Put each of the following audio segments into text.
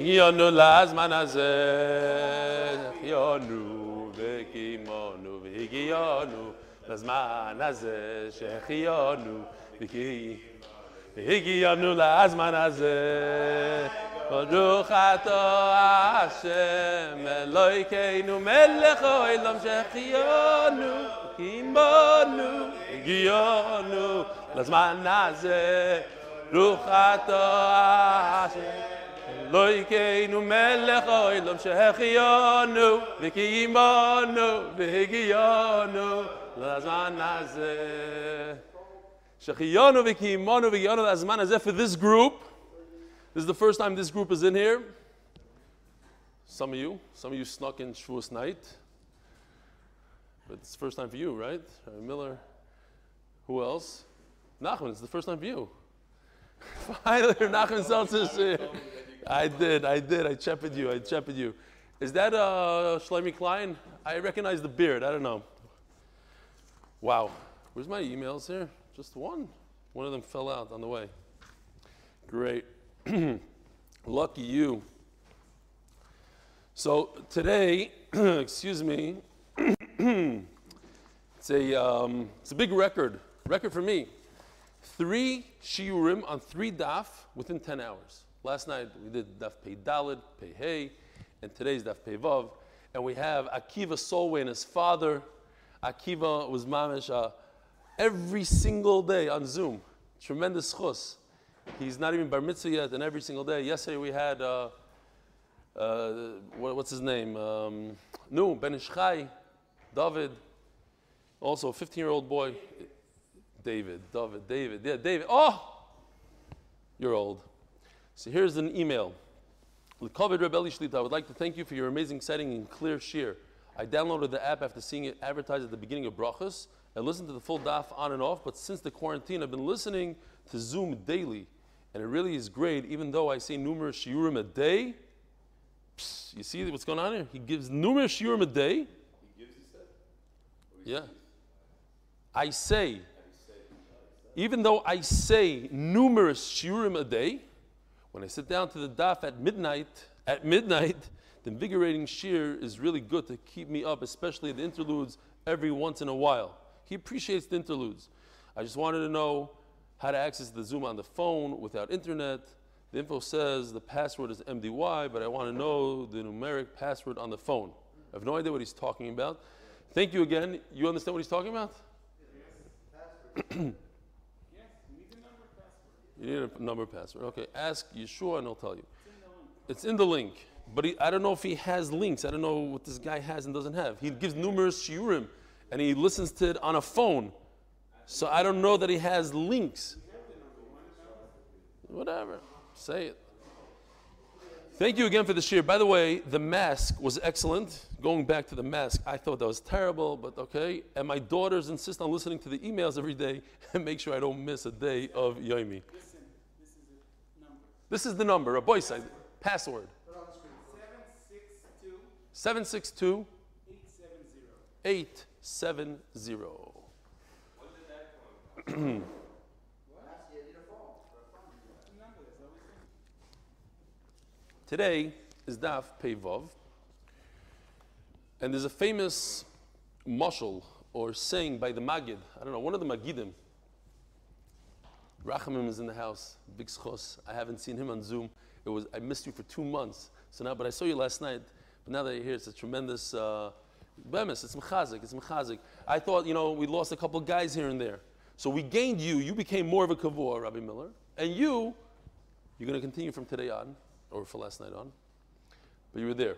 שהחיינו לזמן הזה, שהחיינו וקיימנו והגיענו לזמן הזה, שהחיינו והגיענו לזמן הזה. ברוך אתה השם אלוהינו מלך העולם שהחיינו וקיימנו והגיענו לזמן הזה. ברוך אתה השם אלוהינו מלך העולם שהחיינו וקיימנו והגיענו לזמן הזה. שהחיינו וקיימנו והגיענו לזמן הזה for this group. This is the first time this group is in here. Some of you, some of you snuck in Shavuos night. But it's the first time for you, right? Harry Miller. Who else? Nachman, it's the first time for you. Finally, Nachman Seltzer's here. I did, I did. I chepped you, I chepped you. Is that uh, Shlomi Klein? I recognize the beard. I don't know. Wow. Where's my emails here? Just one. One of them fell out on the way. Great. Lucky you. So today, excuse me, it's a um, it's a big record record for me. Three shiurim on three daf within ten hours. Last night we did daf pei dalid, pei hey, and today's daf pei vav, and we have Akiva Solway and his father. Akiva was mamish uh, every single day on Zoom. Tremendous chus. He's not even bar mitzvah yet, and every single day. Yesterday we had, uh, uh, what, what's his name? Um, no, Ben Ishchai, David, also a 15 year old boy. David, David, David, yeah, David. Oh, you're old. So here's an email. L'kovid Rebelli Shlita, I would like to thank you for your amazing setting and clear shiur. I downloaded the app after seeing it advertised at the beginning of Brachas and listened to the full daf on and off, but since the quarantine, I've been listening to Zoom daily, and it really is great, even though I say numerous shiurim a day. Psst, you see what's going on here? He gives numerous shiurim a day. He gives, he said? Yeah. I say, even though I say numerous shiurim a day, when I sit down to the daf at midnight, at midnight, the invigorating shiur is really good to keep me up, especially the interludes every once in a while. He appreciates the interludes. I just wanted to know how to access the Zoom on the phone without internet. The info says the password is MDY, but I want to know the numeric password on the phone. I have no idea what he's talking about. Thank you again. You understand what he's talking about? You need a number password. Okay, ask Yeshua and he'll tell you. It's in the link. But he, I don't know if he has links. I don't know what this guy has and doesn't have. He gives numerous shiurim and he listens to it on a phone. So I don't know that he has links. Whatever. Say it. Thank you again for the shiur. By the way, the mask was excellent. Going back to the mask, I thought that was terrible, but okay. And my daughters insist on listening to the emails every day and make sure I don't miss a day of Yomi. Listen, this is a number. This is the number, a boy side password. Seven six two 762 eight seven 870. zero. When did that come? Number, that's all we say. Today is Daf Pevov. And there's a famous mushal or saying by the Magid. I don't know, one of the Magidim. Rachamim is in the house. Big schos. I haven't seen him on Zoom. It was I missed you for two months. So now, but I saw you last night. But now that you're here, it's a tremendous. Uh, Bemis, it's mechazik, it's mechazik. I thought, you know, we lost a couple guys here and there. So we gained you. You became more of a kavua, Rabbi Miller. And you, you're going to continue from today on, or for last night on. But you were there.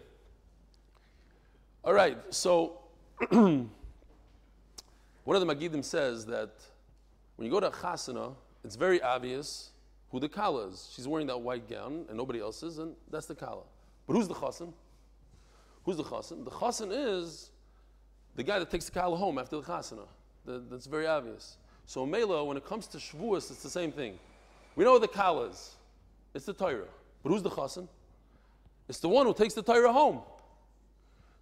All right, so one of the Magidim says that when you go to chasana, it's very obvious who the kala is. She's wearing that white gown and nobody else is, and that's the kala. But who's the chasan? Who's the chasan? The chasan is the guy that takes the kala home after the chasana. That- that's very obvious. So Mela, when it comes to Shavuos, it's the same thing. We know the kala is. It's the Torah. But who's the chasan? It's the one who takes the Torah home.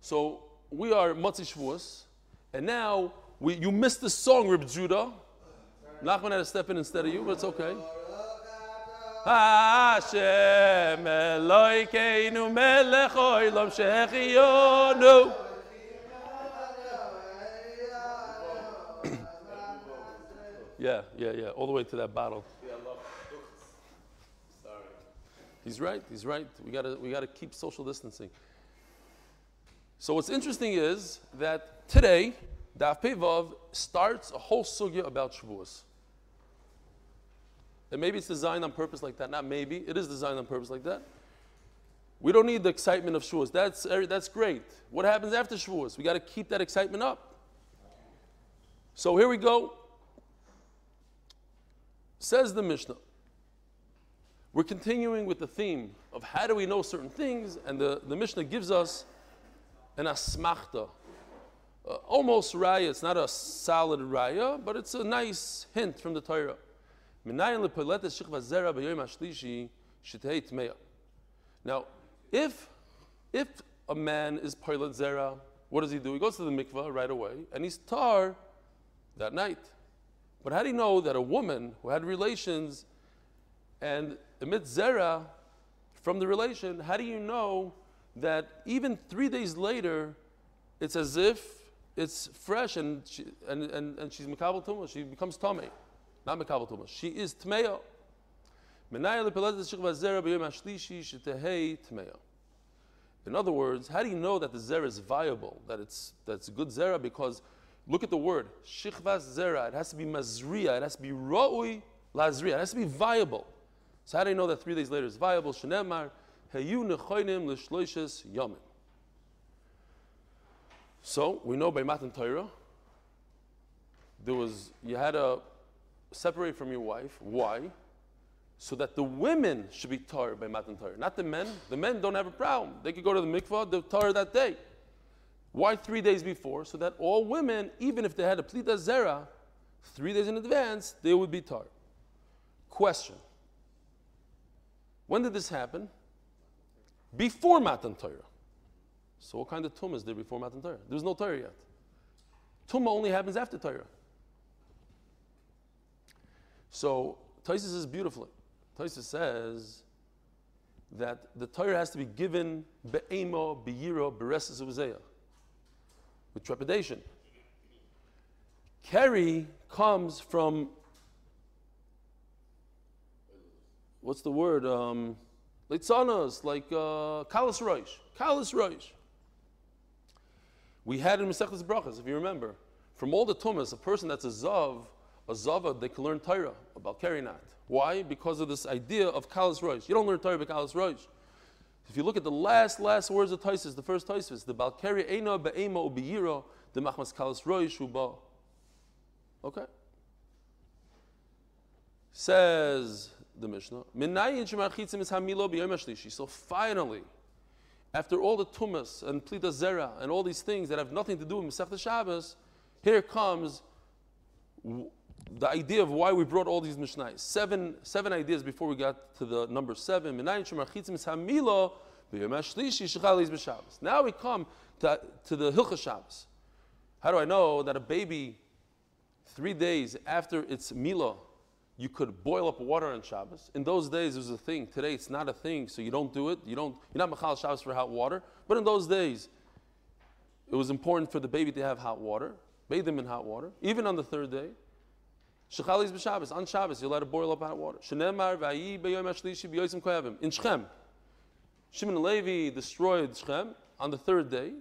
So we are Matzi Shavuos, and now we, you missed the song, Rib Judah. Nachman had to step in instead of you, but it's okay. Hashem melech shechiyonu. Yeah, yeah, yeah, all the way to that bottle. Sorry. He's right. He's right. We gotta we gotta keep social distancing. So what's interesting is that today, Daf Pevav starts a whole sugya about Shavuos. And maybe it's designed on purpose like that. Not maybe. It is designed on purpose like that. We don't need the excitement of Shavuos. That's, that's great. What happens after Shavuos? We got to keep that excitement up. So here we go. Says the Mishnah. We're continuing with the theme of how do we know certain things, and the, the Mishnah gives us an asmachta. Uh, almost raya, it's not a solid raya, but it's a nice hint from the Torah. Now, if if a man is pilot zera, what does he do? He goes to the mikvah right away, and he's tar that night. But how do you know that a woman who had relations and emits zera from the relation, how do you know that even three days later, it's as if it's fresh and, she, and, and, and she's Makabal Tumah, she becomes Tomei. Not Makabal Tumah, she is Tmeya. In other words, how do you know that the zera is viable, that it's that's good zera? Because look at the word shichvas zera. It has to be mazriya. It has to be ra'ui lazriya. It has to be viable. So how do you know that three days later is viable? Shenemar heyu nechoinim l'shloishes yomim. So we know by Matan Torah, there was you had to separate from your wife. Why? So that the women should be tar by Matan Torah, not the men. The men don't have a problem. They could go to the mikvah, they're that day. Why three days before? So that all women, even if they had a plita zera, three days in advance, they would be tar. Question. When did this happen? Before Matan Torah. So what kind of tumah is there before Matan Torah? There's no Torah yet. Tumah only happens after Torah. So Taisus says beautifully. Taisus says that the Torah has to be given be'emo, be'yiro, beresis with trepidation. Kerry comes from what's the word? Um, Litzanas, like uh, Kalas Roish. Kalas Roish. We had in Masechtas Brachas, if you remember, from all the tumas, a person that's a zav, a zava, they can learn Torah about Kerinat. Why? Because of this idea of Kalas Roish. You don't learn Torah about Kalas Roish. If you look at the last, last words of Taisis, the first Taisis, the Balkari Eina Be'ema Ubiyiro, the Machmas Kalas Roish Uba. Okay? Says the Mishnah. So finally, after all the tumas and plita zera and all these things that have nothing to do with Masechta Shabbos, here comes the idea of why we brought all these Mishnais. Seven, seven ideas before we got to the number seven. Now we come to, to the Hilchah Shabbos. How do I know that a baby, three days after its Mila, you could boil up water on Shabbos. In those days, it was a thing. Today, it's not a thing, so you don't do it. You don't. You're not machal Shabbos for hot water. But in those days, it was important for the baby to have hot water. Bathe them in hot water, even on the third day. Shechalis b'Shabbos on Shabbos, you let it boil up hot water. Shenemar v'ayi b'yom hashlishi koyavim in Shechem. Shimon Levi destroyed Shechem on the third day.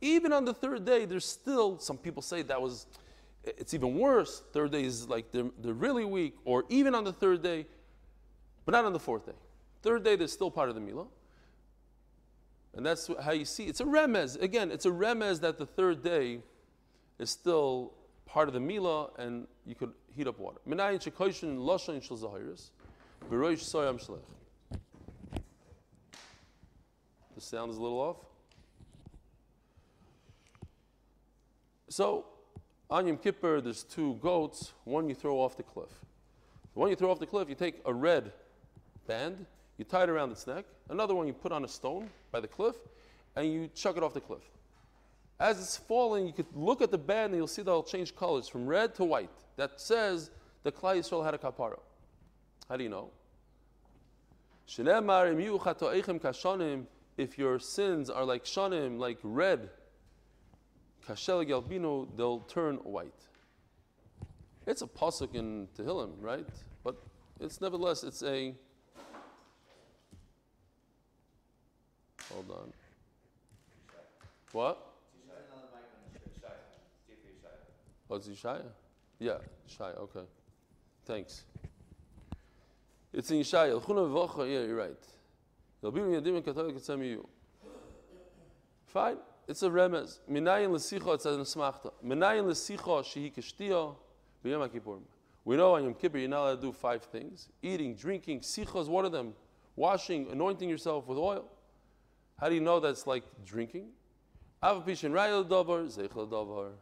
Even on the third day, there's still some people say that was it's even worse. Third day is like they're, they're really weak, or even on the third day, but not on the fourth day. Third day, they're still part of the Milah. And that's how you see it's a remez. Again, it's a remez that the third day is still part of the Milah, and you could heat up water. Minayin shekoishin loshan shel zahiris, b'roish soyam shlech. The sound is a little off. So, on Yom Kippur, there's two goats. One you throw off the cliff. The one you throw off the cliff, you take a red band, you tie it around its neck. Another one you put on a stone by the cliff, and you chuck it off the cliff. As it's falling, you could look at the band and you'll see that it'll change colors from red to white. That says the Klai Yisrael had a kapara. How do you know? If your sins are like shonim, like red, galbino, they'll turn white. It's a pasuk in Tehillim, right? But it's nevertheless, it's a. Hold on. What? Oh, it's? Yeah, Yeshaya, okay. Thanks. It's in Yeshaya. L'chuna v'vocha, yeah, you're right. Fine. It's a remez. Minayin l'sicha, it says in smachta. Minayin l'sicha shehi kishtiya b'yom HaKippurim. We know on Yom Kippur you're not allowed to do five things. Eating, drinking, sicha is one of them. Washing, anointing yourself with oil. How do you know that's like drinking? Av pishin rayel davar, zeichel davar.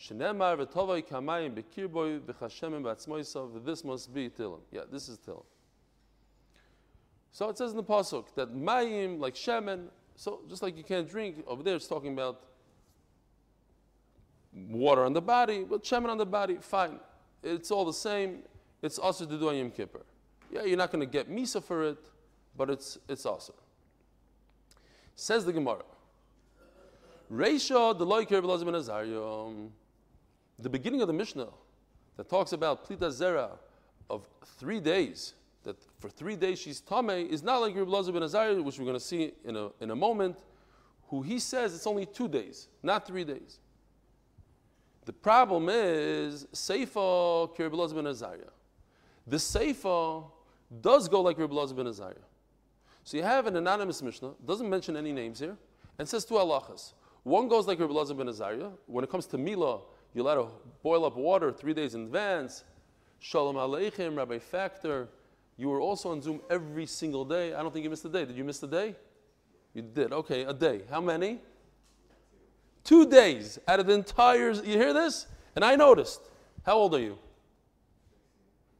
Shenemar v'tovay kamayim bekirboy v'chashemim b'atzmoisav. This must be Tillim. Yeah, this is Tillim. So it says in the pasuk that mayim like shemen. So just like you can't drink over there, it's talking about water on the body, but shemen on the body, fine. It's all the same. It's also to do on Yom Kippur. Yeah, you're not going to get misa for it, but it's it's also. Says the Gemara. Reisha the ben Azariah. The beginning of the Mishnah that talks about plita zera of three days. That for three days she's tame is not like Rabbi Lazar ben Azariah, which we're going to see in a in a moment. Who he says it's only two days, not three days. The problem is Seifa Rabbi Lazar ben Azariah. The Seifa does go like Rabbi Lazar ben Azariah. So you have an anonymous Mishnah, doesn't mention any names here, and says two halachas. One goes like Rabbi Lazar ben Azariah. When it comes to Mila, you're allowed to boil up water three days in advance. Shalom Aleichem, Rabbi Factor. You were also on Zoom every single day. I don't think you missed a day. Did you miss a day? You did. Okay, a day. How many? Two days out of the entire. You hear this? And I noticed. How old are you?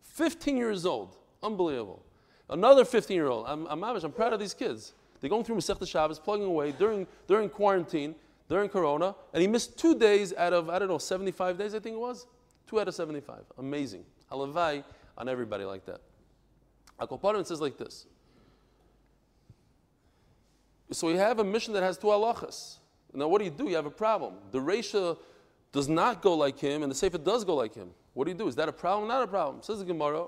15 years old. Unbelievable. Another 15 year old. I'm, I'm, I'm proud of these kids. They're going through Masechta Shabbos, plugging away during, during quarantine, during Corona, and he missed two days out of, I don't know, 75 days, I think it was? Two out of 75. Amazing. Halavai on everybody like that. Akoparim says like this. So we have a mission that has two halachas. Now, what do you do? You have a problem. The Resha does not go like him, and the Sefer does go like him. What do you do? Is that a problem? Not a problem. Says the Gemara.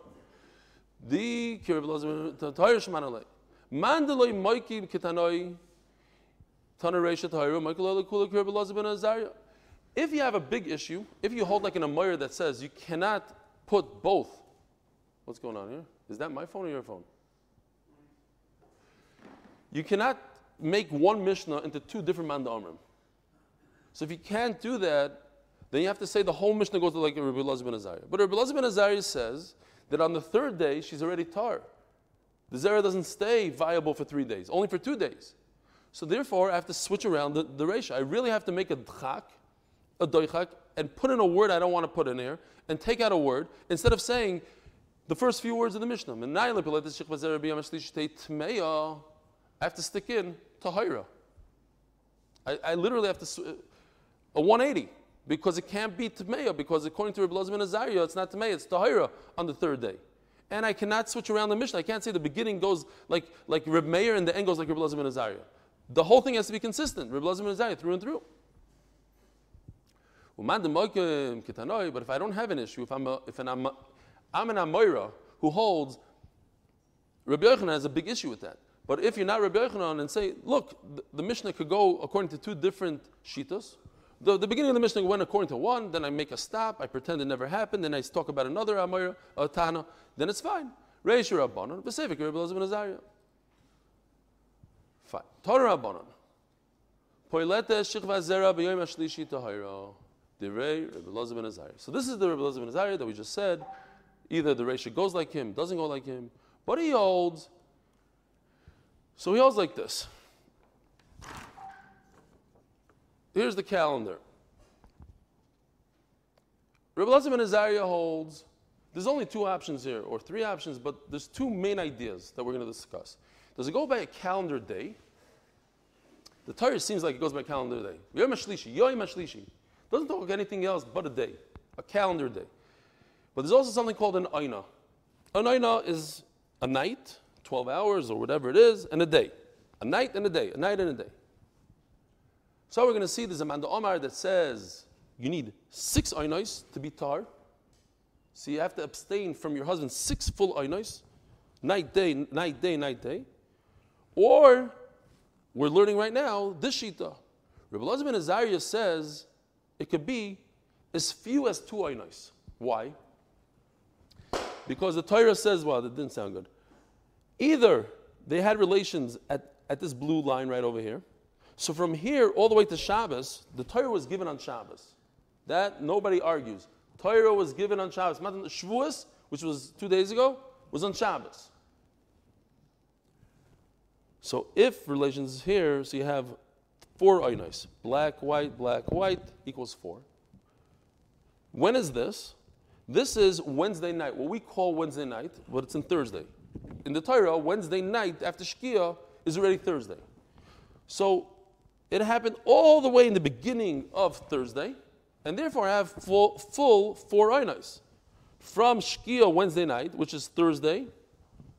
The Kirib Mandaloi Moiki Kitanoi Tanaresha Tahira Michael Kula Kirib ben Azariah. If you have a big issue, if you hold like an Amoyer that says you cannot put both, what's going on here? Is that my phone or your phone? You cannot make one Mishnah into two different Manda Amrim. So if you can't do that, then you have to say the whole Mishnah goes to like Rabbi Elazar ben Azariah. But Rabbi Elazar ben Azariah says that on the third day she's already tar. The zera doesn't stay viable for three days, only for two days. So therefore, I have to switch around the, the ratio. I really have to make a dchak, a doichak, and put in a word I don't want to put in there, and take out a word instead of saying the first few words of the Mishnah. I have to stick in tahira. I, I literally have to uh, a 180 because it can't be tmeya because according to Rabbi ben Azariah, it's not tmeya, it's tahira on the third day. And I cannot switch around the Mishnah. I can't say the beginning goes like like Reb Meir and the end goes like Rabbi Lazar ben Azariah. The whole thing has to be consistent. Rabbi Lazar ben through and through. But if I don't have an issue, if I'm a, if an, I'm, an who holds, Rabbi Yochanan has a big issue with that. But if you're not Rabbi Yochanan and say, look, the, the Mishnah could go according to two different shitas. The, the, beginning of the Mishnah went according to one, then I make a stop, I pretend it never happened, then I talk about another Amoira, a Tana, then it's fine. Reish Rabbanon, Pacific, Rabbi Azariah. Fine. Torah Rabbanon. Poilete Shikva Zera B'yom HaShlishi Tahira. Direi Elazar ben Azariah. So this is the Rabbi Elazar ben Azariah that we just said. Either the Reish goes like him, doesn't go like him, but he holds. So he holds like this. Here's the calendar. Rabbi Elazar ben Azariah holds there's only two options here, or three options, but there's two main ideas that we're going to discuss. Does it go by a calendar day? The Torah seems like it goes by calendar day. Yom HaShlishi, Yom HaShlishi. Doesn't talk anything else but a day, a calendar day. But there's also something called an Aina. An Aina is a night, 12 hours or whatever it is, and a day. A night and a day, a night and a day. So we're going to see there's a Manda Omar that says you need six oinois to be tar. So you have to abstain from your husband six full oinois, night, day, night, day, night, day. Or we're learning right now this shita. Rabbi Elazar ben Azariah says it could be as few as two oinois. Why? Because the Torah says, well, that didn't sound good. Either they had relations at, at this blue line right over here. So from here all the way to Shabbos, the Torah was given on Shabbos. That nobody argues. Torah was given on Shabbos. Shavuos, which was two days ago, was on Shabbos. So if relations is here, so you have four oinos. Black, white, black, white equals four. When is this? This is Wednesday night, what we call Wednesday night, but it's in Thursday. In the Torah, Wednesday night after Shkia is already Thursday. So it happened all the way in the beginning of Thursday, and therefore I have full, full four oinos. From Shkia Wednesday night, which is Thursday,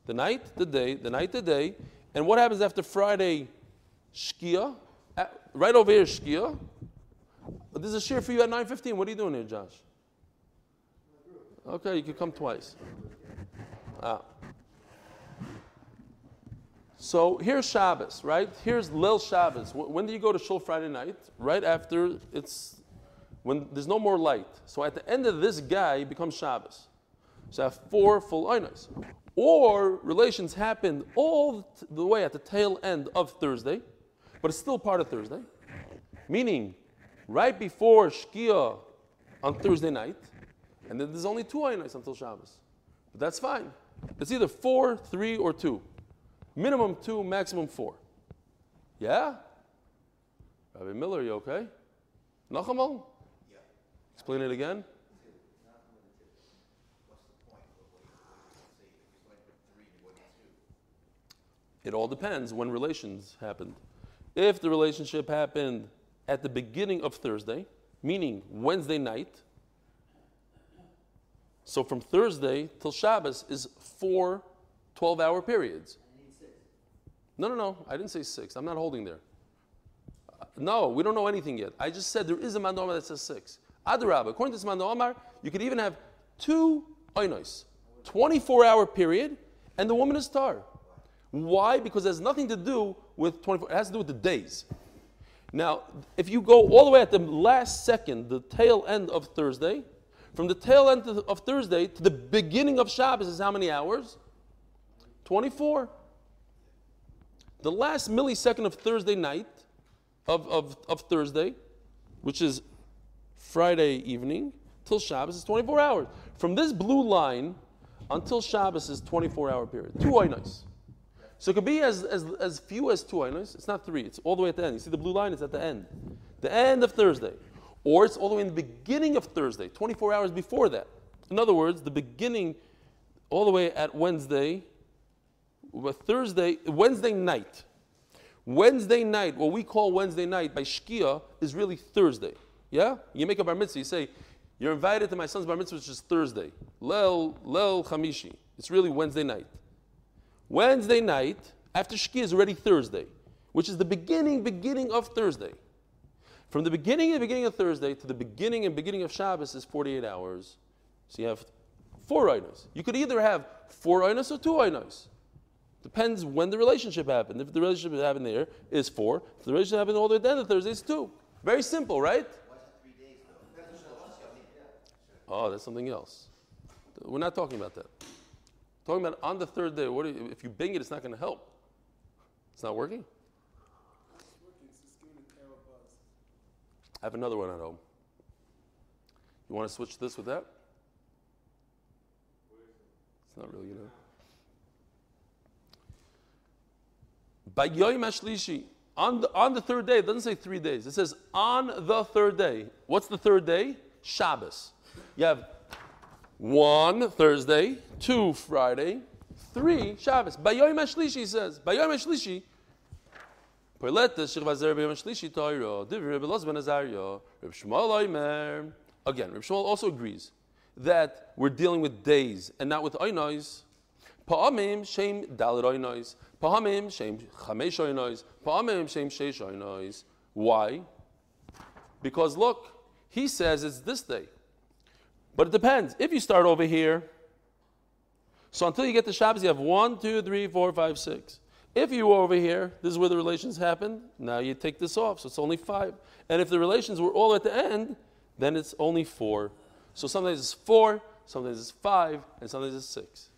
the night, the day, the night, the day, and what happens after Friday Shkia? Right over here, Shkia. There's a share for you at 9.15. What are you doing here, Josh? Okay, you can come twice. Ah. So here's Shabbos, right? Here's Lil Shabbos. When do you go to Shul Friday night? Right after it's when there's no more light. So at the end of this guy becomes Shabbos. So I have four full einos. Or relations happened all the way at the tail end of Thursday, but it's still part of Thursday. Meaning, right before Shkia on Thursday night, and then there's only two einos until Shabbos. But that's fine. It's either four, three, or two. Minimum two, maximum four. Yeah? Rabbi Miller, you okay? Nachamal? Yeah. Explain it again. It all depends when relations happened. If the relationship happened at the beginning of Thursday, meaning Wednesday night, so from Thursday till Shabbos is four 12 hour periods. No, no, no. I didn't say six. I'm not holding there. Uh, no, we don't know anything yet. I just said there is a mandoma that says six. Adarab, according to this mandoma, you could even have two oinois, 24 hour period, and the woman is tar. Why? Because it has nothing to do with 24, it has to do with the days. Now, if you go all the way at the last second, the tail end of Thursday, from the tail end of Thursday to the beginning of Shabbos is how many hours? 24. The last millisecond of Thursday night, of, of, of Thursday, which is Friday evening, till Shabbos is 24 hours. From this blue line until Shabbos is 24 hour period. Two oinos. So it could be as, as, as few as two oinos. It's not three. It's all the way at the end. You see the blue line? It's at the end. The end of Thursday. Or it's all the way in the beginning of Thursday, 24 hours before that. In other words, the beginning all the way at Wednesday, uh, Thursday, Wednesday night. Wednesday night, what we call Wednesday night by Shkia, is really Thursday. Yeah? You make a bar mitzvah, you say, you're invited to my son's bar mitzvah, which is Thursday. Lel, Lel Chamishi. It's really Wednesday night. Wednesday night, after Shkia is already Thursday, which is the beginning, beginning of Thursday. From the beginning and beginning of Thursday to the beginning and beginning of Shabbos is 48 hours. So you have four oinos. You could either have four oinos or two oinos. Depends when the relationship happened. If the relationship happened there, is four. If the relationship happened all the way down to Thursday, it's two. Very simple, right? Oh, that's something else. We're not talking about that. Talking about on the third day, what you, if you bing it, it's not going to help. It's not working? I have another one at home. You want to switch this with that? It's not really, you know. Ashlishi, on the, on the third day, it doesn't say three days. It says on the third day. What's the third day? Shabbos. You have one Thursday, two Friday, three Shabbos. Bayoim Ashlishi says. Bayoim Ashlishi. Again, Reb Shmuel also agrees that we're dealing with days and not with oinois Pa'amim shem dalit oinois. Pa'amim shem chamesh oinois. Pa'amim shem sheish oinois. Why? Because look, he says it's this day. But it depends. If you start over here, so until you get to Shabbos, you have one, two, three, four, five, six. If you were over here, this is where the relations happen. Now you take this off, so it's only five. And if the relations were all at the end, then it's only four. So sometimes it's four, sometimes it's five, and sometimes it's six.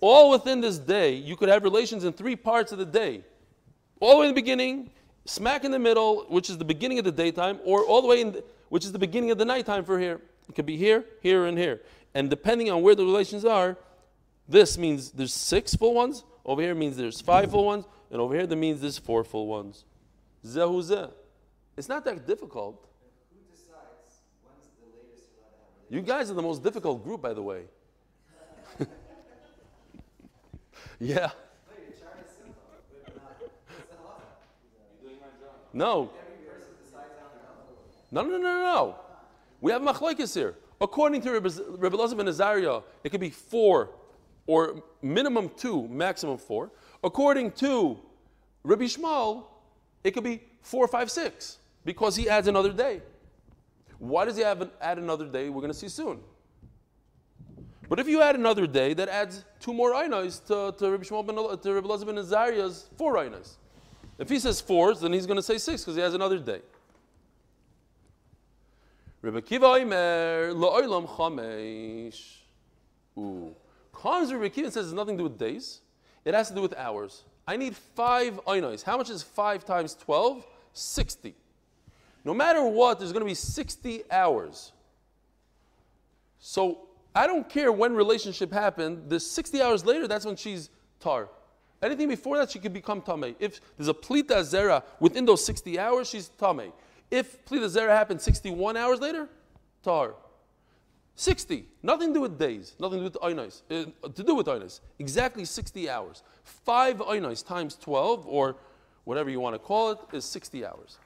All within this day, you could have relations in three parts of the day. All the way in the beginning, smack in the middle, which is the beginning of the daytime, or all the way in, the, which is the beginning of the nighttime for here. It could be here, here, and here. And depending on where the relations are, this means there's six full ones, over here means there's five full ones, and over here that means there's four full ones. Zehu zeh. It's not that difficult. Who decides when's the latest you're allowed to have You guys are the most difficult group, by the way. yeah. No, no, no, no, no. We have machlokes here. According to Rabbi Rabbi Elazar ben Azariah, it could be four, or minimum two, maximum four. According to Rabbi Yishmael, it could be four, five, six, because he adds another day. Why does he an, add another day? We're going to see soon. But if you add another day, that adds two more einos to, to Rabbi Yishmael ben, to Rabbi ben Azariah's four einos. If he says fours, then he's going to say six because he has another day. Rebbe Kiva Oimer, La'olam Chamesh. Ooh. Comes Rebbe Kiva and says it's nothing to do with days. It has to do with hours. I need five oinos. How much is five times 12? 60. No matter what, there's going to be 60 hours. So I don't care when relationship happened. The 60 hours later, that's when she's tar. Anything before that, she could become tame. If there's a plita zera within those 60 hours, she's tame. If plita zera happened 61 hours later, tar. 60. Nothing to do with days. Nothing to do with oinos. Uh, to do with oinos. Exactly 60 hours. Five oinos times 12, or whatever you want to call it, is 60 hours.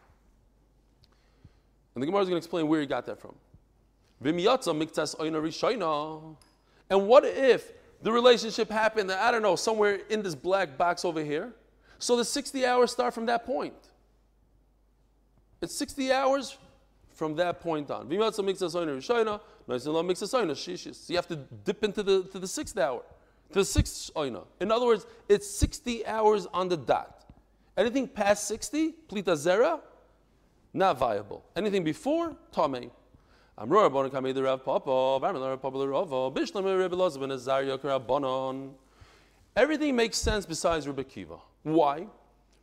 And the Gemara is going to explain where he got that from. And what if the relationship happened, I don't know, somewhere in this black box over here? So the 60 hours start from that point. It's 60 hours from that point on. Shishis. So you have to dip into the, to the sixth hour, to the sixth oina. In other words, it's 60 hours on the dot. Anything past 60, plita zera, not viable. Anything before, tame. Amror Rabbanon Kamei the Rav Papa, Varmel Rav Papa Rava, Bishlam Rebbe Loz ben Azariah Rabbanon. Everything makes sense besides Rebbe Kiva. Why?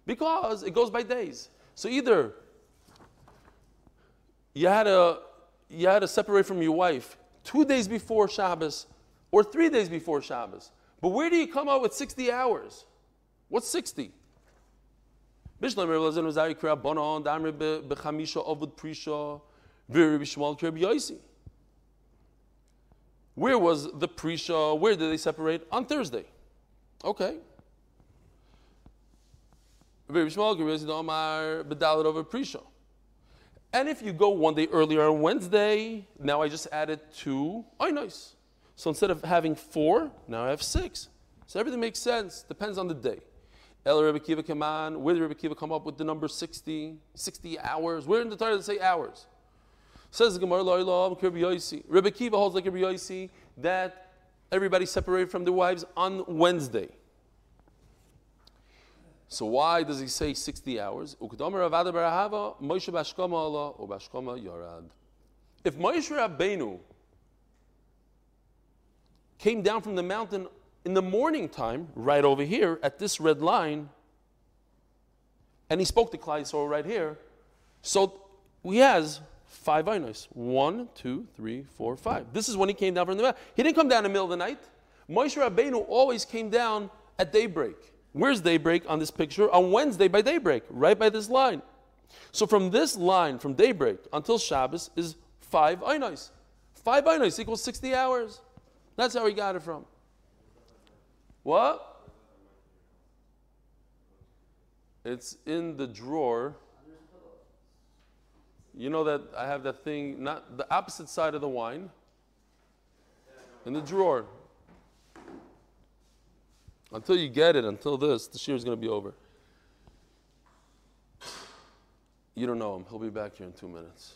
Because it goes by days. So either you had to you had to separate from your wife two days before Shabbos or three days before Shabbos. But where do you come out with 60 hours? What's 60? Bishlam Rebbe Loz ben Azariah Rabbanon, Dam Rebbe Bechamisha Ovud Prisha. Very Shmuel Rabbi Yosi. Where was the pre-show? Where did they separate? On Thursday. Okay. Very Shmuel Rabbi Omar Bedalit over pre-show. And if you go one day earlier on Wednesday, now I just added two. Oh, nice. So instead of having four, now I have six. So everything makes sense. Depends on the day. El Rebbe Kiva on. Where did Rebbe Kiva come up with the number 60? 60 hours. Where in the Torah does it say hours? Says the Gemara, Rebbe Kiva holds like Rebbe Yosi that everybody separated from their wives on Wednesday. So why does he say 60 hours? If Moshe Rabbeinu came down from the mountain in the morning time, right over here at this red line, and he spoke to Klai Yisrael right here, so he has five einos. One, two, three, four, five. This is when he came down from the mountain. He didn't come down in the middle of the night. Moshe Rabbeinu always came down at daybreak. Where's daybreak on this picture? On Wednesday by daybreak, right by this line. So from this line, from daybreak until Shabbos, is five einos. Five einos equals 60 hours. That's how he got it from. What? It's in the drawer. You know that I have that thing, not the opposite side of the wine, in the drawer. Until you get it, until this, the shiur is going to be over. You don't know him. He'll be back here in two minutes.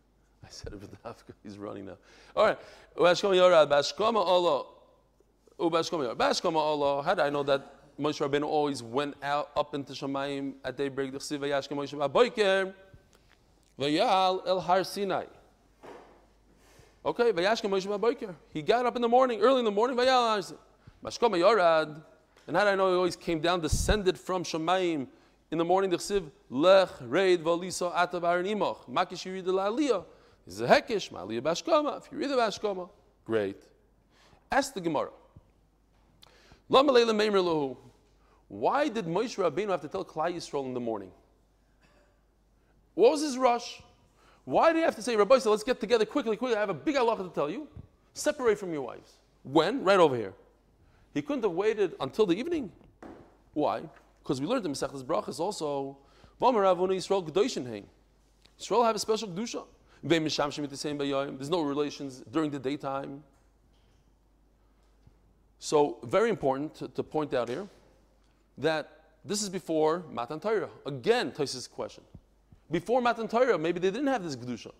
I said it with Dafka. He's running now. All right. Bashkama Allah. How did I know that Moshe Rabbeinu always went out up into Shemayim at daybreak? Okay. He got up in the morning, early in the morning. Vayal Yorad. And how did I know he always came down, descended from Shemayim? In the morning, the chsiv lech reid v'alisa atav aron imoch. Makish you read the la'aliyah. This is a hekish, bashkama. If you read the bashkama, great. Ask the Gemara. Lahu. Why did Moshe Rabbeinu have to tell Klai Yisrael in the morning? What was his rush? Why did he have to say, Rabbi, so let's get together quickly, quickly. I have a big halacha to tell you. Separate from your wives. When? Right over here. He couldn't have waited until the evening. Why? Because we learned in Masechtas Brachas also, Yisrael. Yisrael have a special Kedusha. There's no relations during the daytime. So, very important to, to point out here that this is before Matan Torah. Again, Tosfos' question. Before Matan Torah, maybe they didn't have this Kedusha.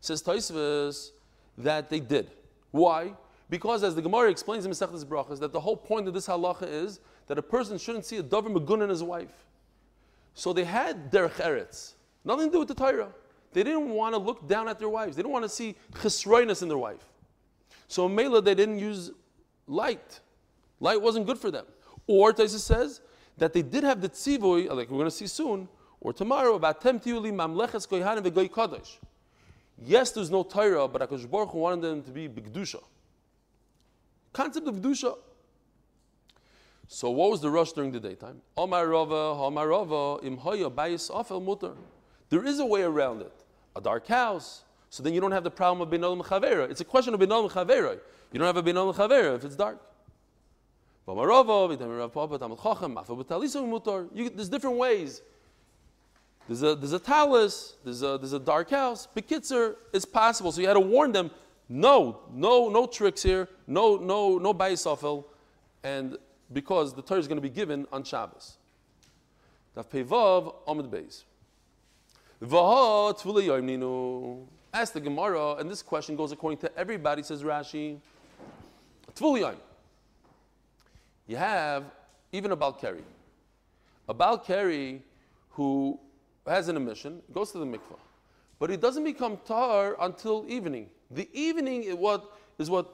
Says Tosfos that they did. Why? Because as the Gemara explains in Masechtas Brachas, that the whole point of this halacha is that a person shouldn't see a davar magun in his wife. So they had derech eretz, nothing to do with the Torah. They didn't want to look down at their wives. They didn't want to see chesroinus in their wife. So in Mela, they didn't use light. Light wasn't good for them. Or Taisa says that they did have the tzivoy, like we're going to see soon, or tomorrow about temtiuli mamleches kohanim v'goy kadosh. Yes, there's no Torah, but Hakadosh Baruch wanted them to be bigdusha. Concept of kedusha. So what was the rush during the daytime? There is a way around it. A dark house. So then you don't have the problem of binol chavera. It's a question of binol chavera. You don't have a binol chavera if it's dark. There's different ways. There's a, there's a talus, there's a, there's a dark house. Bekitzer, it's possible. So you had to warn them, no, no, no tricks here, no, no, no bayisofel. And because the Torah is going to be given on Shabbos. Daf Pevav Amid Beis. Ask the Gemara, and this question goes according to everybody, says Rashi. You have even a Balkari. A Balkari who has an emission, goes to the mikvah, but he doesn't become tar until evening. The evening is what, is what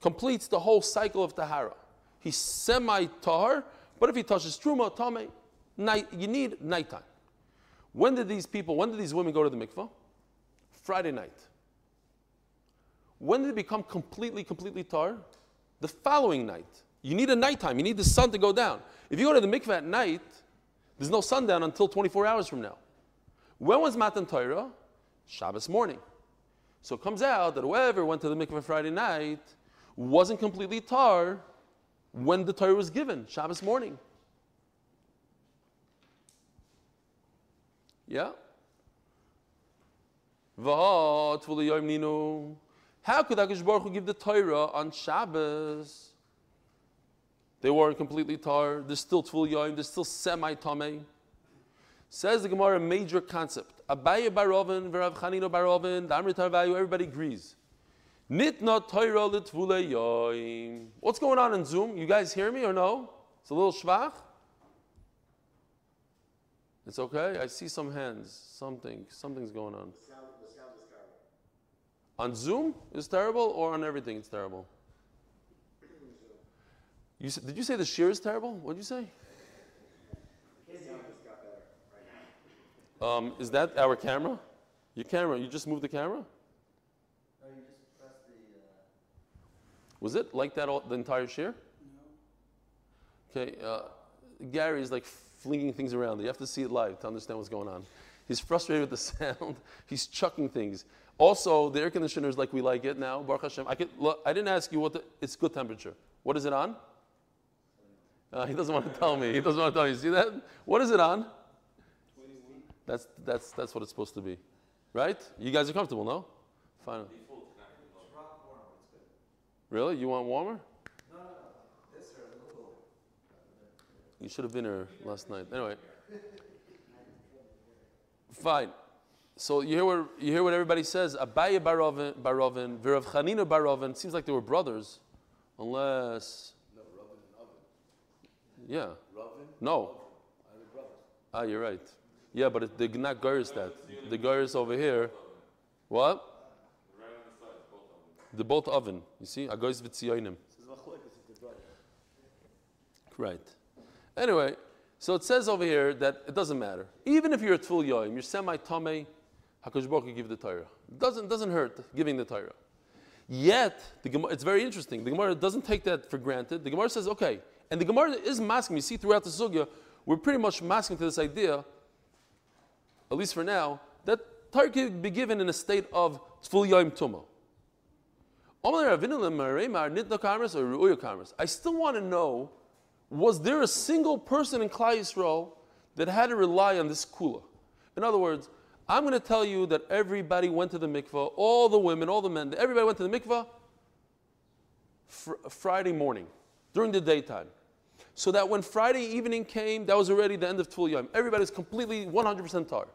completes the whole cycle of tahara. He's semi-tahar, but if he touches truma, tame, night, you need nighttime. When did these people, when did these women go to the mikvah? Friday night. When did it become completely, completely tar? The following night. You need a nighttime. You need the sun to go down. If you go to the mikvah at night, there's no sundown until 24 hours from now. When was Matan Torah? Shabbos morning. So it comes out that whoever went to the mikvah Friday night wasn't completely tar when the Torah was given, Shabbos morning. Yeah? How could Akash Baruch Hu give the Torah on Shabbos? They weren't completely tar. There's still Tvul Yom. There's still semi Tameh. Says the Gemara, a major concept. Abaye Barovin, Verav Chanino Barovin, the Amritar value, everybody agrees. Nitna Torah Litvule Yoim. What's going on in Zoom? You guys hear me or no? It's a little schwach. It's okay. I see some hands. Something. Something's going on. The sound, the sound is terrible. On Zoom is terrible, or on everything it's terrible. You, did you say the shiur is terrible? What did you say? His sound just got better right now. Um, is that our camera? Your camera? You just moved the camera? No, you just press the. Uh, Was it like that all, the entire shiur? Okay, uh, Gary is like flinging things around. You have to see it live to understand what's going on. He's frustrated with the sound. He's chucking things. Also, the air conditioner is like we like it now. Baruch Hashem. I, could, look, I didn't ask you what the, it's good temperature. What is it on? Uh, he doesn't want to tell me. He doesn't want to tell me. You see that? What is it on? That's, that's, that's what it's supposed to be. Right? You guys are comfortable, no? Fine. Really? You want warmer? no, no, no. You should have been here last night. Anyway. Fine. So you hear what you hear what everybody says. Abaye Barovin, Barovin, Virav Chanina Barovin. Seems like they were brothers, unless. No, Ravin and Oven. Yeah. Ravin? No. Are they brothers? Ah, you're right. Yeah, but it, the not Gairs that. The Gairs over here. What? The both oven. You see? Agois is brothers. Right. Anyway, so it says over here that it doesn't matter. Even if you're a Tful Yoim, you're semi Tomei, HaKadosh Baruch give the Torah. It doesn't, doesn't hurt giving the Torah. Yet, the Gemara, it's very interesting. The Gemara doesn't take that for granted. The Gemara says, okay, and the Gemara is masking. You see throughout the Sugya, we're pretty much masking to this idea, at least for now, that Torah can be given in a state of Tful Yoim Tumah. I still want to know was there a single person in Klal Yisrael that had to rely on this kula? In other words, I'm going to tell you that everybody went to the mikvah, all the women, all the men, everybody went to the mikvah fr- Friday morning during the daytime. So that when Friday evening came, that was already the end of Tvul Yom. Everybody's completely 100% tar.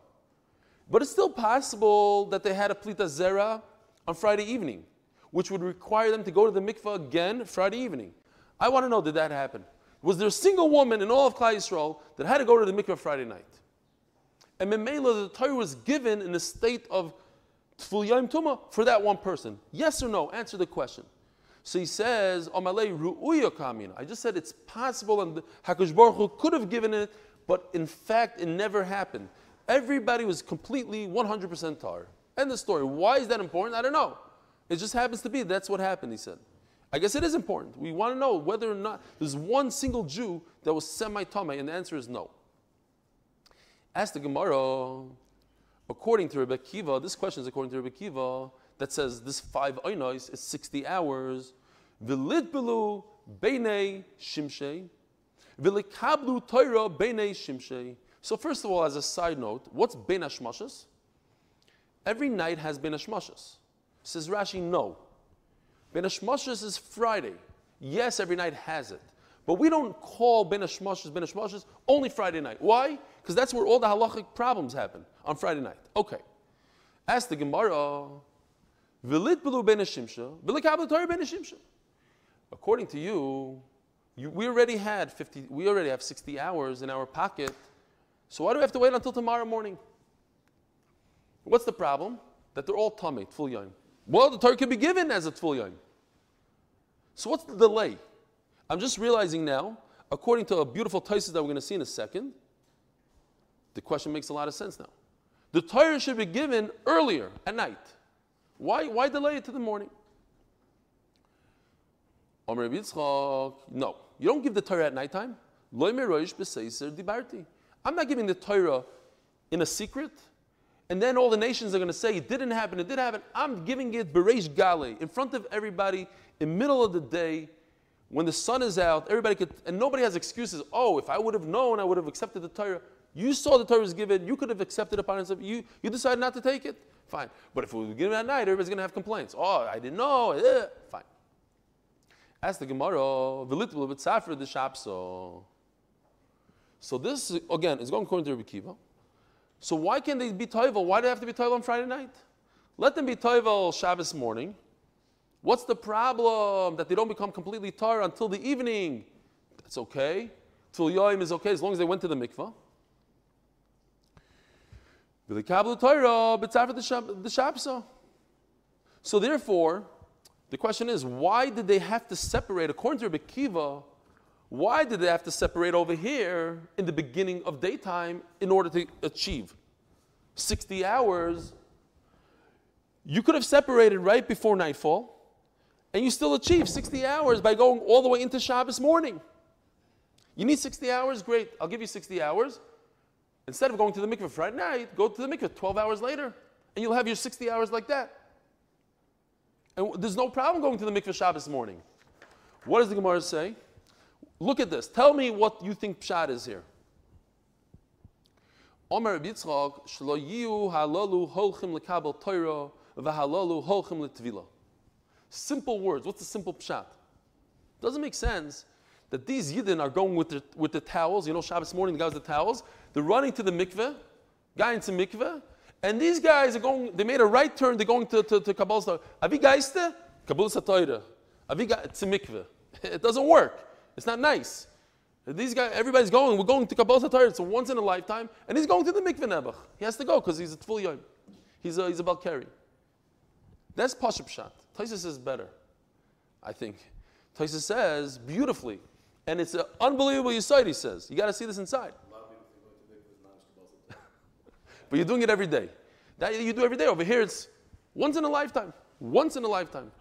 But it's still possible that they had a plita zera on Friday evening, which would require them to go to the mikvah again Friday evening. I want to know did that happen? Was there a single woman in all of Klal Yisrael that had to go to the mikvah Friday night? And Memela, the Torah was given in a state of Tful Tumah for that one person. Yes or no? Answer the question. So he says, Omalei ru'uya. I just said it's possible and Hakadosh Baruch Hu could have given it, but in fact it never happened. Everybody was completely 100% tar. End the story. Why is that important? I don't know. It just happens to be that's what happened, he said. I guess it is important. We want to know whether or not there's one single Jew that was semi-tame, and the answer is no. Ask the Gemara, according to Rebbe Kiva, this question is according to Rebbe Kiva, that says this five oinois is 60 hours. V'litbelu beinei shimshei. V'likablu Torah beinei shimshei. So first of all, as a side note, what's bein hashmashas? Every night has bein hashmashas. Says Rashi, no. Ben Hashmashas is Friday. Yes, every night has it. But we don't call Ben Hashmashas Hashmashas only Friday night. Why? Because that's where all the halachic problems happen, on Friday night. Okay. Ask the Gemara, ben Hashimsha. According to you, you, we already had 50, we already have 60 hours in our pocket. So why do we have to wait until tomorrow morning? What's the problem? That they're all tummy, full young. Well, the Torah can be given as a Tful Yom. So what's the delay? I'm just realizing now, according to a beautiful Taisis that we're going to see in a second, the question makes a lot of sense now. The Torah should be given earlier at night. Why, why delay it to the morning? No, you don't give the Torah at nighttime. I'm not giving the Torah in a secret and then all the nations are going to say it didn't happen, it did happen. I'm giving it Bereish Gale in front of everybody in middle of the day when the sun is out. Everybody could, and nobody has excuses. Oh, if I would have known, I would have accepted the Torah. You saw the Torah was given, you could have accepted upon yourself. You, you decided not to take it, fine. But if it was given at night, everybody's going to have complaints. Oh, I didn't know. Eh, fine. Ask the Gemara, Velitbul bit Safra the Shapso. So this again is going according to Rabbi Kiva. So why can't they be toivel? Why do they have to be toivel on Friday night? Let them be toivel Shabbos morning. What's the problem that they don't become completely tar until the evening? That's okay. Till Yoim is okay as long as they went to the mikvah. So therefore, the question is, why did they have to separate? According to Rebbe Kiva, why did they have to separate over here in the beginning of daytime in order to achieve 60 hours? You could have separated right before nightfall, and you still achieve 60 hours by going all the way into Shabbos morning. You need 60 hours? Great, I'll give you 60 hours. Instead of going to the mikveh Friday night, go to the mikveh 12 hours later, and you'll have your 60 hours like that. And there's no problem going to the mikveh Shabbos morning. What does the Gemara say? Look at this. Tell me what you think pshat is here. Omer Yitzchak, shlo halalu holchim lekabel Torah v'halalu holchim letvila. Simple words. What's the simple pshat? Doesn't make sense that these Yidden are going with the, with the towels. You know, Shabbos morning, the guys with the towels. They're running to the mikveh, guy into mikveh, and these guys are going, they made a right turn, they're going to, to, to Kabbalah. Avi Geiste? Kabbalah Satoira. Avi mikveh. It doesn't work. It's not nice. These guys, everybody's going. We're going to Kabbalah Satoira. It's a once in a lifetime. And he's going to the mikveh Nebuch. He has to go because he's a full yom. He's a, he's a Balkari. That's Pashut Pshat. Taisus is better, I think. Taisus says beautifully. And it's an unbelievable Yisoid, he says. You got to see this inside. but you're doing it every day. That you do every day. Over here, it's once in a lifetime. Once in a lifetime.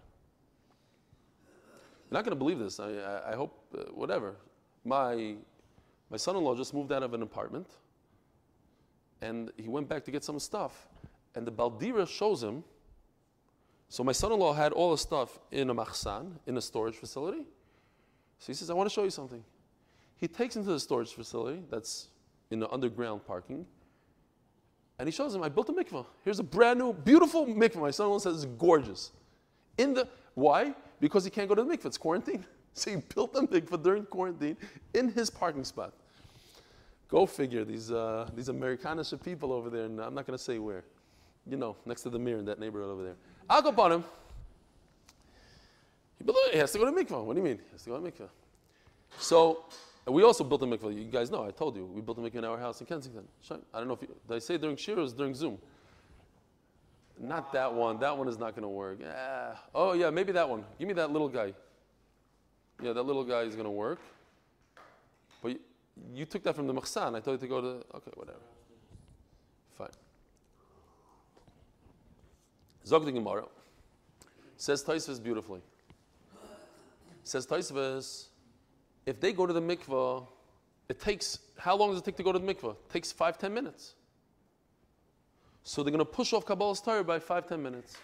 You're not going to believe this. I, I, I hope, uh, whatever. My, my son in law just moved out of an apartment and he went back to get some stuff. And the Baldira shows him. So my son in law had all the stuff in a machsan, in a storage facility. So he says, I want to show you something. He takes him to the storage facility that's in the underground parking. And he shows him, I built a mikvah. Here's a brand new, beautiful mikvah. My son in law says it's gorgeous. In the why? Because he can't go to the mikvah. It's quarantine. So he built a mikvah during quarantine in his parking spot. Go figure. These uh, these Americanish people over there, and I'm not going to say where. You know, next to the mirror in that neighborhood over there. I'll go upon him. He, has to go to mikvah. What do you mean? He has to go to mikvah. So we also built a mikvah. You guys know. I told you we built a mikvah in our house in Kensington. I don't know if you, did I say during shiur or during Zoom. Not that one. That one is not going to work. Ah. Oh, yeah, maybe that one. Give me that little guy. Yeah, that little guy is going to work. But you, you, took that from the Machsan. I told you to go to. Okay, whatever. Fine. Zog the Gemara. Says Taisvas beautifully. Says Taisvas, if they go to the mikvah, it takes, how long does it take to go to the mikvah? It takes five, ten minutes. So they're going to push off Kabbalah's Torah by five, ten minutes.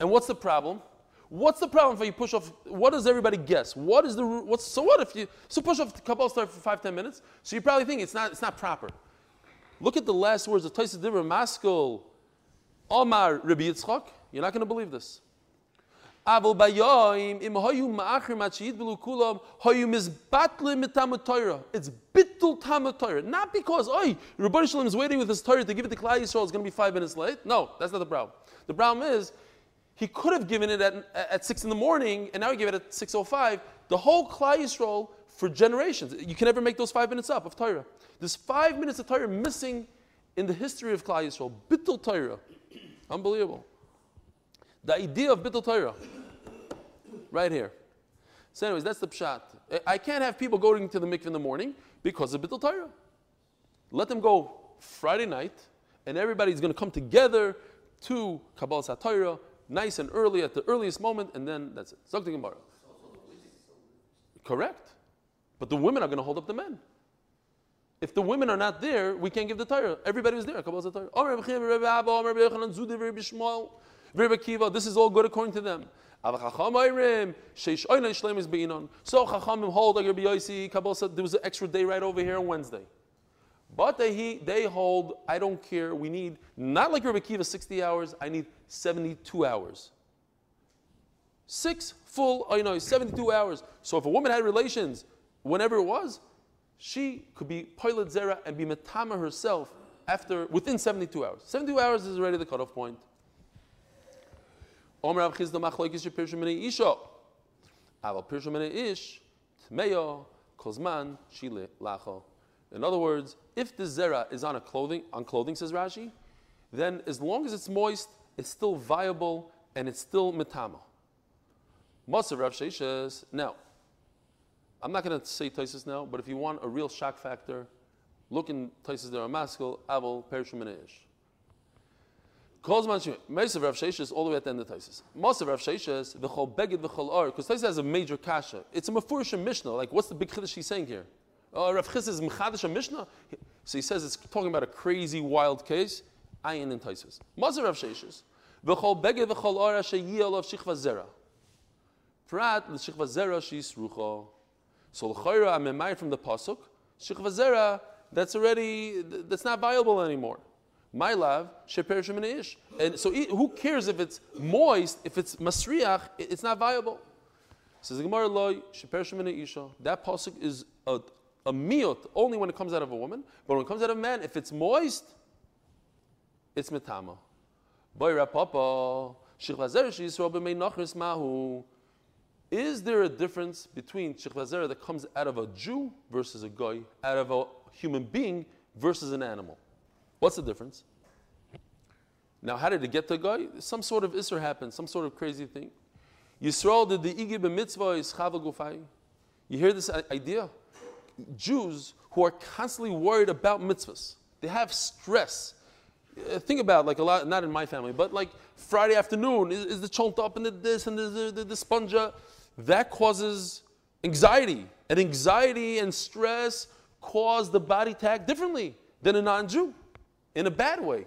And what's the problem? What's the problem if you push off? What does everybody guess? What is the what's so what if you so push off Kabbalah's Torah for five, ten minutes? So you probably think it's not it's not proper. Look at the last words of Taisa Dibra Maskul Omar Rabbi Yitzchak. You're not going to believe this. Bayoim im Torah. It's bittul tamut Torah. Not because, oh, Rabbi Shalom is waiting with his Torah to give it to Klal Yisrael. It's going to be five minutes late. No, that's not the problem. The problem is, he could have given it at, at 6 in the morning, and now he gave it at 6.05. The whole Klal Yisrael, for generations, you can never make those five minutes up of Torah. There's five minutes of Torah missing in the history of Klal Yisrael. Bittul Torah. Unbelievable. The idea of Bittul Torah. Right here. So, anyways, that's the pshat. I can't have people going to the mikveh in the morning because of Bittul Torah. Let them go Friday night, and everybody's going to come together to Kabbalah Satorah, nice and early at the earliest moment, and then that's it. Zok Gemara. Correct. But the women are going to hold up the men. If the women are not there, we can't give the Torah. Everybody was there. Kabbalah Satorah. This is all good according to them. So Chachamim hold like Rabbi Yossi, Kabbalah said there was an extra day right over here on Wednesday. But they, they hold, I don't care, we need, not like Rabbi Kiva, 60 hours, I need 72 hours. Six full, oh, you know, 72 hours. So if a woman had relations, whenever it was, she could be pilot zera and be metama herself after, within 72 hours. 72 hours is already the cutoff point. Omer. Aval ish tmeyo kozman shile lacho. In other words, if the zera is on a clothing, on clothing, says Rashi, then as long as it's moist, it's still viable and it's still metama. Masav Rav Sheshes. Now, I'm not going to say Taisus now, but if you want a real shock factor, look in Taisus there, Maskil, Aval, Perishim, and Ish. Most of Rav Sheshes all the way at the end of Taisus. Most of Rav Sheshes, v'chol beged v'chol or, because Taisus has a major kasha. It's a mafurish Mishnah. Like, what's the big chiddush he's saying here? Oh, Rav Chis is mechadish a Mishnah. So he says it's talking about a crazy, wild case. Ayin and Taisus. Most of Rav Sheshes, v'chol beged v'chol or asher yiyal of shichva zera. Prat l'shichva zera shis rucho. So l'chayra amemai from the pasuk, shichva zera, that's already, that's not viable anymore. My love, sheper ish. And so who cares if it's moist, if it's masriach, it's not viable. Says the Gemara loy shepershu min isha. That pasuk is a, a only when it comes out of a woman, but when it comes out of a man, if it's moist, it's metama. Boy rapapa shichvazer sheyisrael b'mei nachris mahu. Is there a difference between shichvazer that comes out of a Jew versus a guy, out of a human being versus an animal? What's the difference? Now, how did it get to a guy? Some sort of isser happened, some sort of crazy thing. Yisrael did the igib mitzvah is Chavagufai. You hear this idea? Jews who are constantly worried about mitzvahs, they have stress. Uh, think about like a lot, not in my family, but like Friday afternoon is, is the chont up and the this and the, the, the, the. That causes anxiety, and anxiety and stress cause the body to act differently than a non-Jew, in a bad way.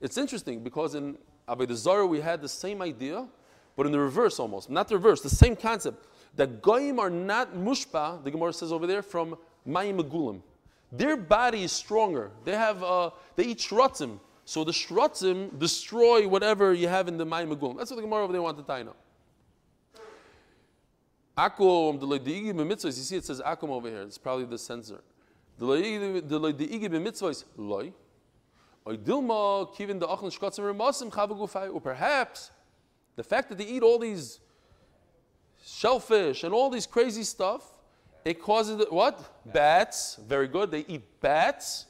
It's interesting because in Avodah Zarah we had the same idea, but in the reverse almost. Not the reverse, the same concept. That goyim are not mushpa, the Gemara says over there, from mayim agulim. Their body is stronger. They have, uh, they eat shrotzim. So the shrotzim destroy whatever you have in the mayim agulim. That's what the Gemara over there wanted to tie now. Akum, the you see it says akum over here. It's probably the censor. Or perhaps the fact that they eat all these shellfish and all these crazy stuff, it causes what? Bats. Very good. They eat bats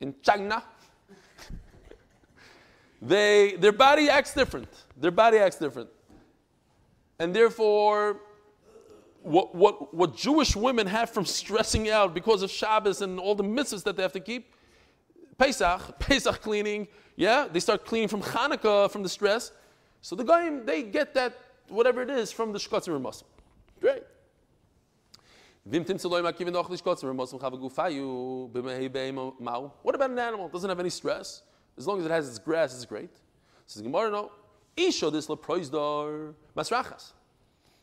in China. they, their body acts different. Their body acts different. And therefore, what, what, what Jewish women have from stressing out because of Shabbos and all the mitzvahs that they have to keep, Pesach, Pesach cleaning, yeah, they start cleaning from Hanukkah from the stress. So the guy, they get that, whatever it is, from the Shkotzim Ramosim. Great. What about an animal? It doesn't have any stress. As long as it has its grass, it's great. Says Gemara, no. Isha this leproizdor masrachas.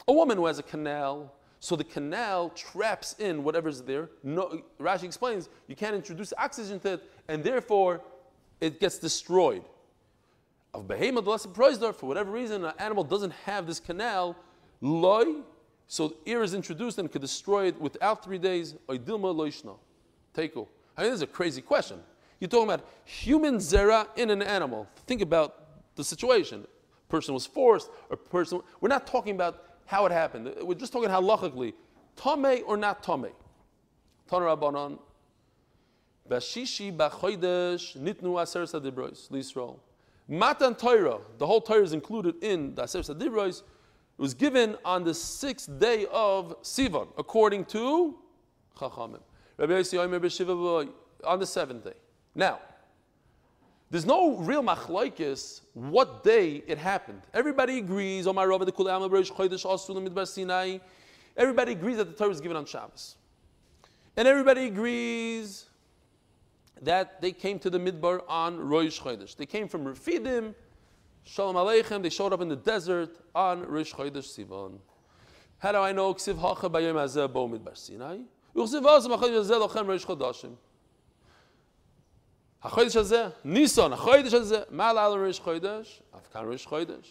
A woman who has a canal, so the canal traps in whatever's there. No, Rashi explains you can't introduce oxygen to it, and therefore it gets destroyed. Of behemoth less proizdor, for whatever reason, an animal doesn't have this canal, loy, so air is introduced and could destroy it without three days. Oidilma loishna. Teiko. I mean, this is a crazy question. You're talking about human zera in an animal. Think about the situation. A Person was forced, or person. We're not talking about how it happened. We're just talking halachically. Tame or not tame. Tana Rabbanon. Bashishi bachoidesh nitnu aser sadibrois l'Yisrael. Matan Torah, the whole Torah is included in the aser. It was given on the sixth day of Sivan, according to Chachamim. Rabbi Yossi on the seventh day. Now, there's no real machlaikis what day it happened. Everybody agrees. Rosh Chodesh Midbar Sinai. Everybody agrees that the Torah is given on Shabbos, and everybody agrees that they came to the Midbar on Rosh Chodesh. They came from Refidim. Shalom Aleichem, they showed up in the desert on Rosh Chodesh Sivan. How do I know? Hachodesh hazeh, Nisan, hachodesh hazeh, mal al Rosh Chodesh, afkan Rosh Chodesh.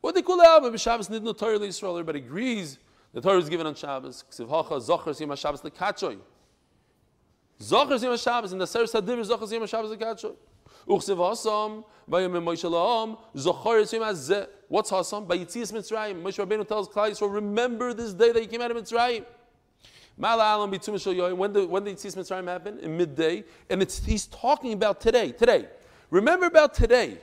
What they call out, nidnu Torah Yisrael, everybody agrees the Torah is given on Shabbos. Ksiv hacha, zocher sim HaShabbos lekatchoy. Zocher sim HaShabbos, in the Ser Sadir, zocher sim HaShabbos lekatchoy. Uchsiv Hasam, Vayom Moshe La'am. What's Hasam? By Yitzias Mitzrayim. Moshe Rabbeinu tells Klal Yisrael, remember this day that you came out of Mitzrayim. When the when the Yitzias Mitzrayim happened in midday, and it's he's talking about today. Today, remember about today.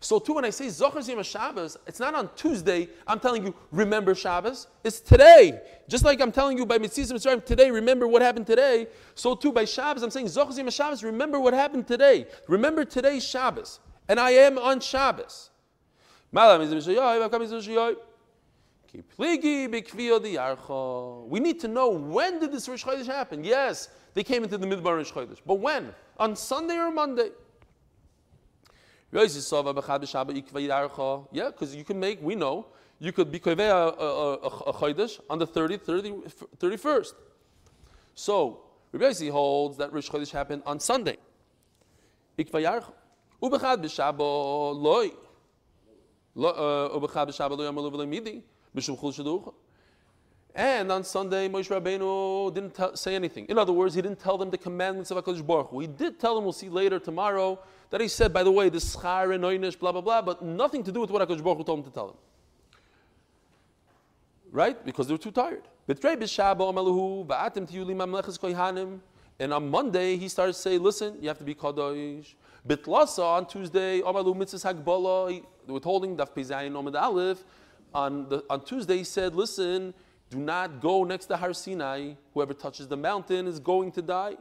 So too, when I say Zochar Yom Shabbos, it's not on Tuesday. I'm telling you, remember Shabbos. It's today. Just like I'm telling you by Mitzvah Mitzrayim today, remember what happened today. So too, by Shabbos, I'm saying Zochar Yom Shabbos, remember what happened today. Remember today's Shabbos. And I am on Shabbos. We need to know when did this Rosh Chodesh happen. Yes, they came into the Midbar Rosh Chodesh. But when? On Sunday or Monday? Yeah, because you can make, we know, you could be a, chodesh on the 30th, 30, 31st. So, Rabbi Yossi holds that Rosh Chodesh happened on Sunday. Ubechad loy. Lo- uh, ubecha b'Shabbat lo yamalu chul. And on Sunday, Moshe Rabbeinu didn't tell, say anything. In other words, he didn't tell them the commandments of HaKadosh Baruch Hu. He did tell them, we'll see later tomorrow, that he said, by the way, this schar and oinish, blah, blah, blah, but nothing to do with what HaKadosh Baruch Hu told him to tell them. Right? Because they were too tired. And on Monday, he started to say, listen, you have to be kadosh. Bitlasa on Tuesday, amalu mitzvahs hagbala, withholding daf pizayin aleph. On, the, on Tuesday, he said, listen, do not go next to Har Sinai. Whoever touches the mountain is going to die.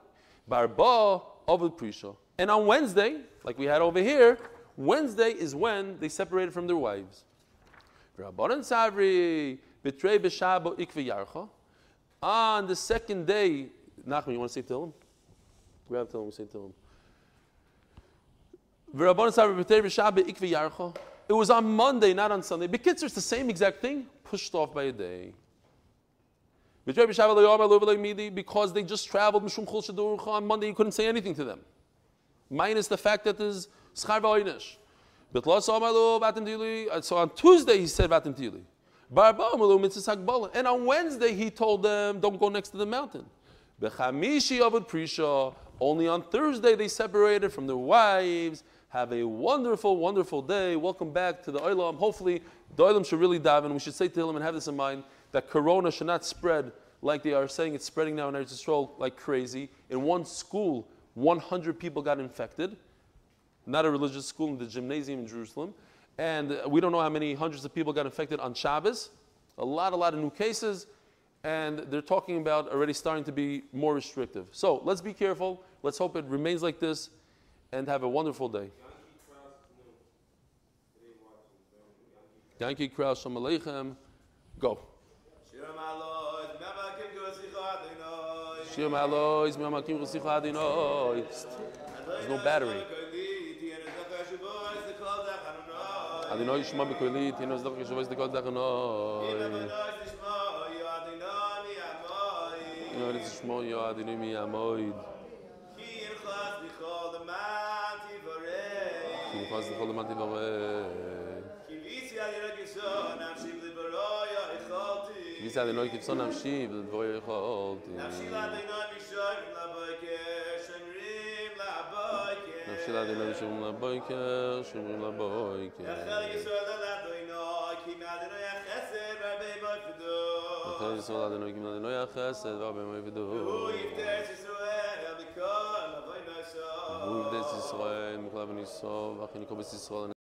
Barba of Prisha. And on Wednesday, like we had over here, Wednesday is when they separated from their wives. On the second day, Nachman, you want to say Tehillim? Grab Tehillim, say Tehillim. It was on Monday, not on Sunday. Bekitzer, it's the same exact thing, pushed off by a day. Because they just traveled on Monday, you couldn't say anything to them. Minus the fact that there's Schar V'Oinish. Uh, So on Tuesday he said Batim Tili. And on Wednesday he told them, don't go next to the mountain. Only on Thursday they separated from their wives. Have a wonderful, wonderful day. Welcome back to the Olam. Hopefully the Olam should really dive in. We should say to him and have this in mind that Corona should not spread like they are saying it's spreading now in Eretz Yisrael like crazy. In one school, 100 people got infected not a religious school in the gymnasium in Jerusalem. And we don't know how many hundreds of people got infected on Shabbos. A lot, a lot of new cases. And they're talking about already starting to be more restrictive. So let's be careful. Let's hope it remains like this and have a wonderful day. Yankee Kraus, Shalom Aleichem. Go. Shalom Alois, Mama Kim Gosicha Adonai. Shir Ma'alois, Mi'amakim Chosicha There's no battery. Adonai Shema B'Koili, Tino Zdach Yeshavos Dekot Dachanoi. Ino Eretz Shmo Yo Adonai Mi Amoid. Ki Nifas Dechol Lemati Vaveh. Visa Adonai Wie sah die Leute gibt's noch am Schieb, wo ihr euch auch holt? Am Schieb hat den Gott nicht schon, um den Beuker, schon rieb, la Beuker. Am Schieb hat den Gott nicht schon, um den Beuker, schon rieb, la Beuker. Ach, hell, ich soll da, da, da, in euch, ich bin an den Neuer. Ich bin der der der